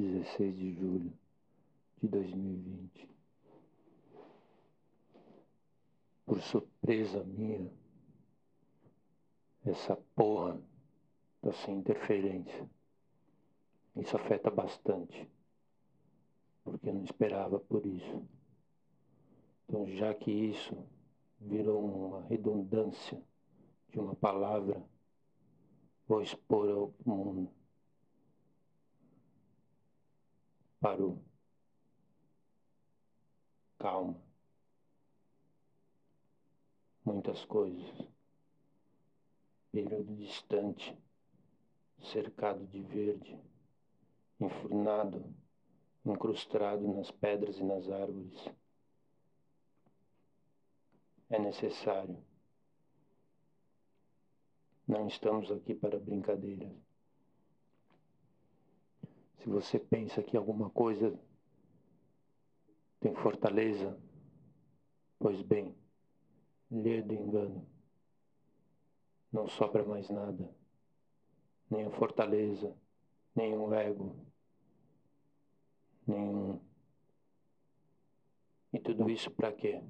16 de julho de 2020. Por surpresa minha, essa porra tá sem interferência. Isso afeta bastante, porque eu não esperava por isso. Então, já que isso virou uma redundância de uma palavra, vou expor ao mundo. Parou. Calma. Muitas coisas. Período distante, cercado de verde, enfurnado, incrustado nas pedras e nas árvores. É necessário. Não estamos aqui para brincadeira. Se você pensa que alguma coisa tem fortaleza, pois bem, lhe do engano. Não sobra mais nada, nem a fortaleza, nem o ego, nenhum. E tudo isso para quê?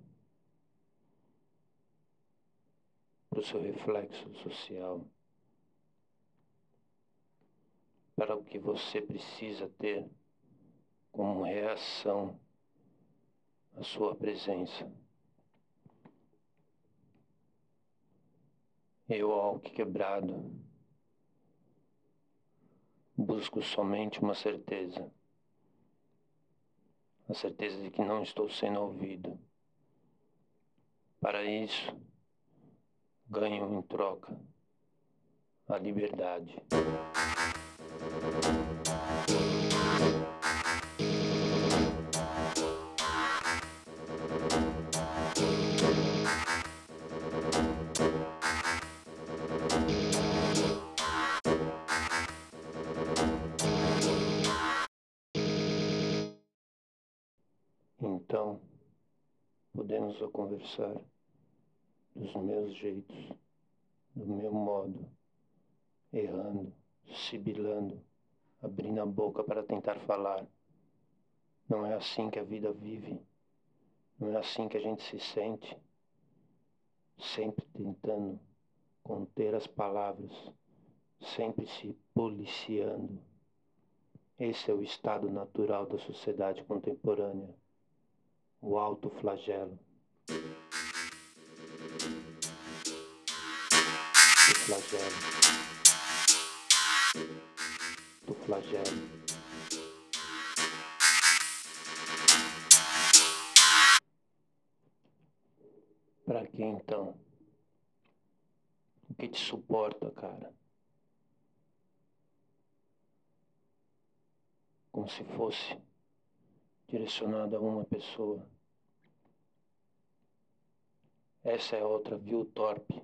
Para o seu reflexo social para o que você precisa ter como reação à sua presença. Eu, ao que quebrado, busco somente uma certeza. A certeza de que não estou sendo ouvido. Para isso, ganho em troca a liberdade. Então, podemos conversar dos meus jeitos, do meu modo, errando sibilando, abrindo a boca para tentar falar. Não é assim que a vida vive. Não é assim que a gente se sente. Sempre tentando conter as palavras, sempre se policiando. Esse é o estado natural da sociedade contemporânea, o alto flagelo. O flagelo do flagelo. Para que então? O que te suporta, cara? Como se fosse direcionado a uma pessoa. Essa é outra, viu, torpe?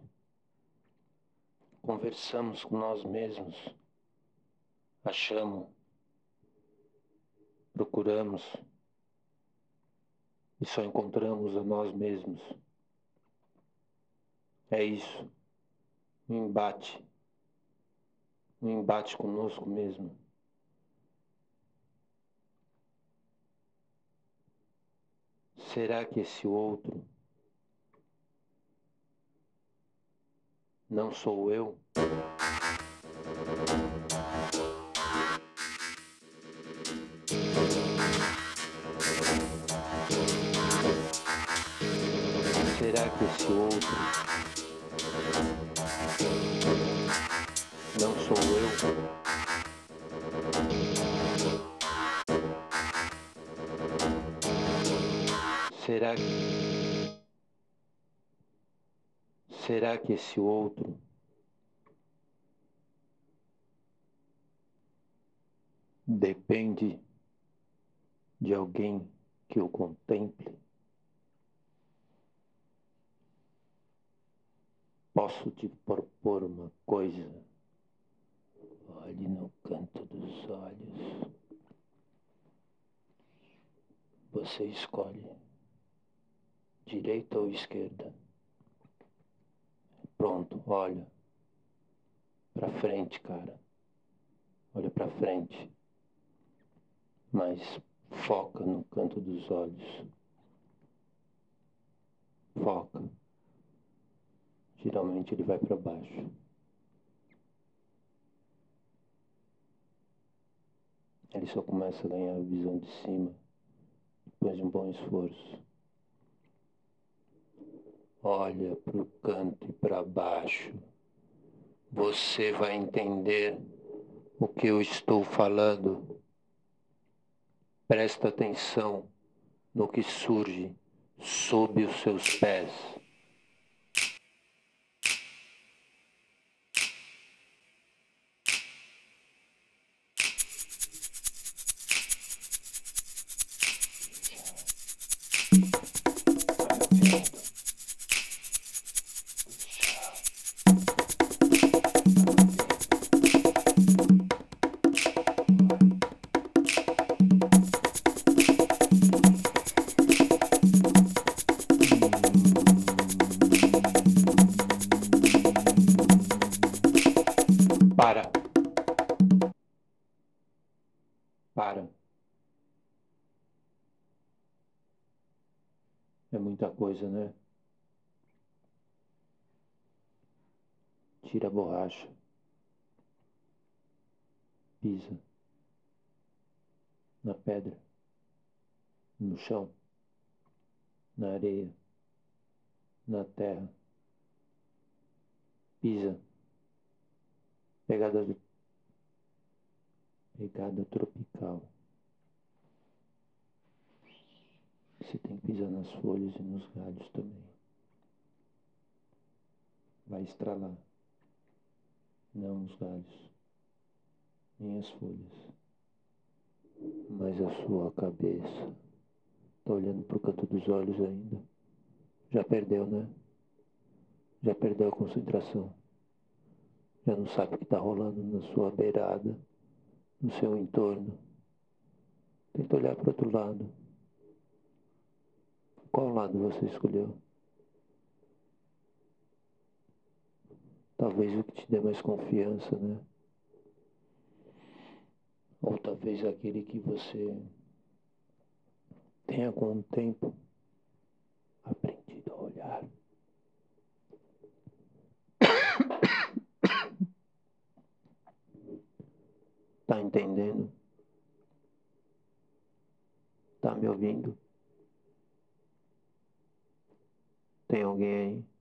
Conversamos com nós mesmos achamos, procuramos e só encontramos a nós mesmos. É isso, um embate, um embate conosco mesmo. Será que esse outro não sou eu? Outro não sou eu? Será que será que esse outro depende de alguém que o contemple? Posso te propor uma coisa? Olhe no canto dos olhos. Você escolhe direita ou esquerda. Pronto, olha. Pra frente, cara. Olha pra frente. mas foca no canto dos olhos. Foca. Geralmente ele vai para baixo. Ele só começa a ganhar a visão de cima depois de um bom esforço. Olha para o canto e para baixo. Você vai entender o que eu estou falando. Presta atenção no que surge sob os seus pés. Para. É muita coisa, né? Tira a borracha. Pisa. Na pedra. No chão. Na areia. Na terra. Pisa Pegada, pegada tropical. Você tem que pisar nas folhas e nos galhos também. Vai estralar. Não os galhos, nem as folhas, mas a sua cabeça. Tá olhando pro canto dos olhos ainda. Já perdeu, né? Já perdeu a concentração já não sabe o que está rolando na sua beirada, no seu entorno. Tenta olhar para outro lado. Qual lado você escolheu? Talvez o que te dê mais confiança, né? Ou talvez aquele que você tenha com o tempo aprendido a olhar. Tá entendendo? Tá me ouvindo? Tem alguém aí?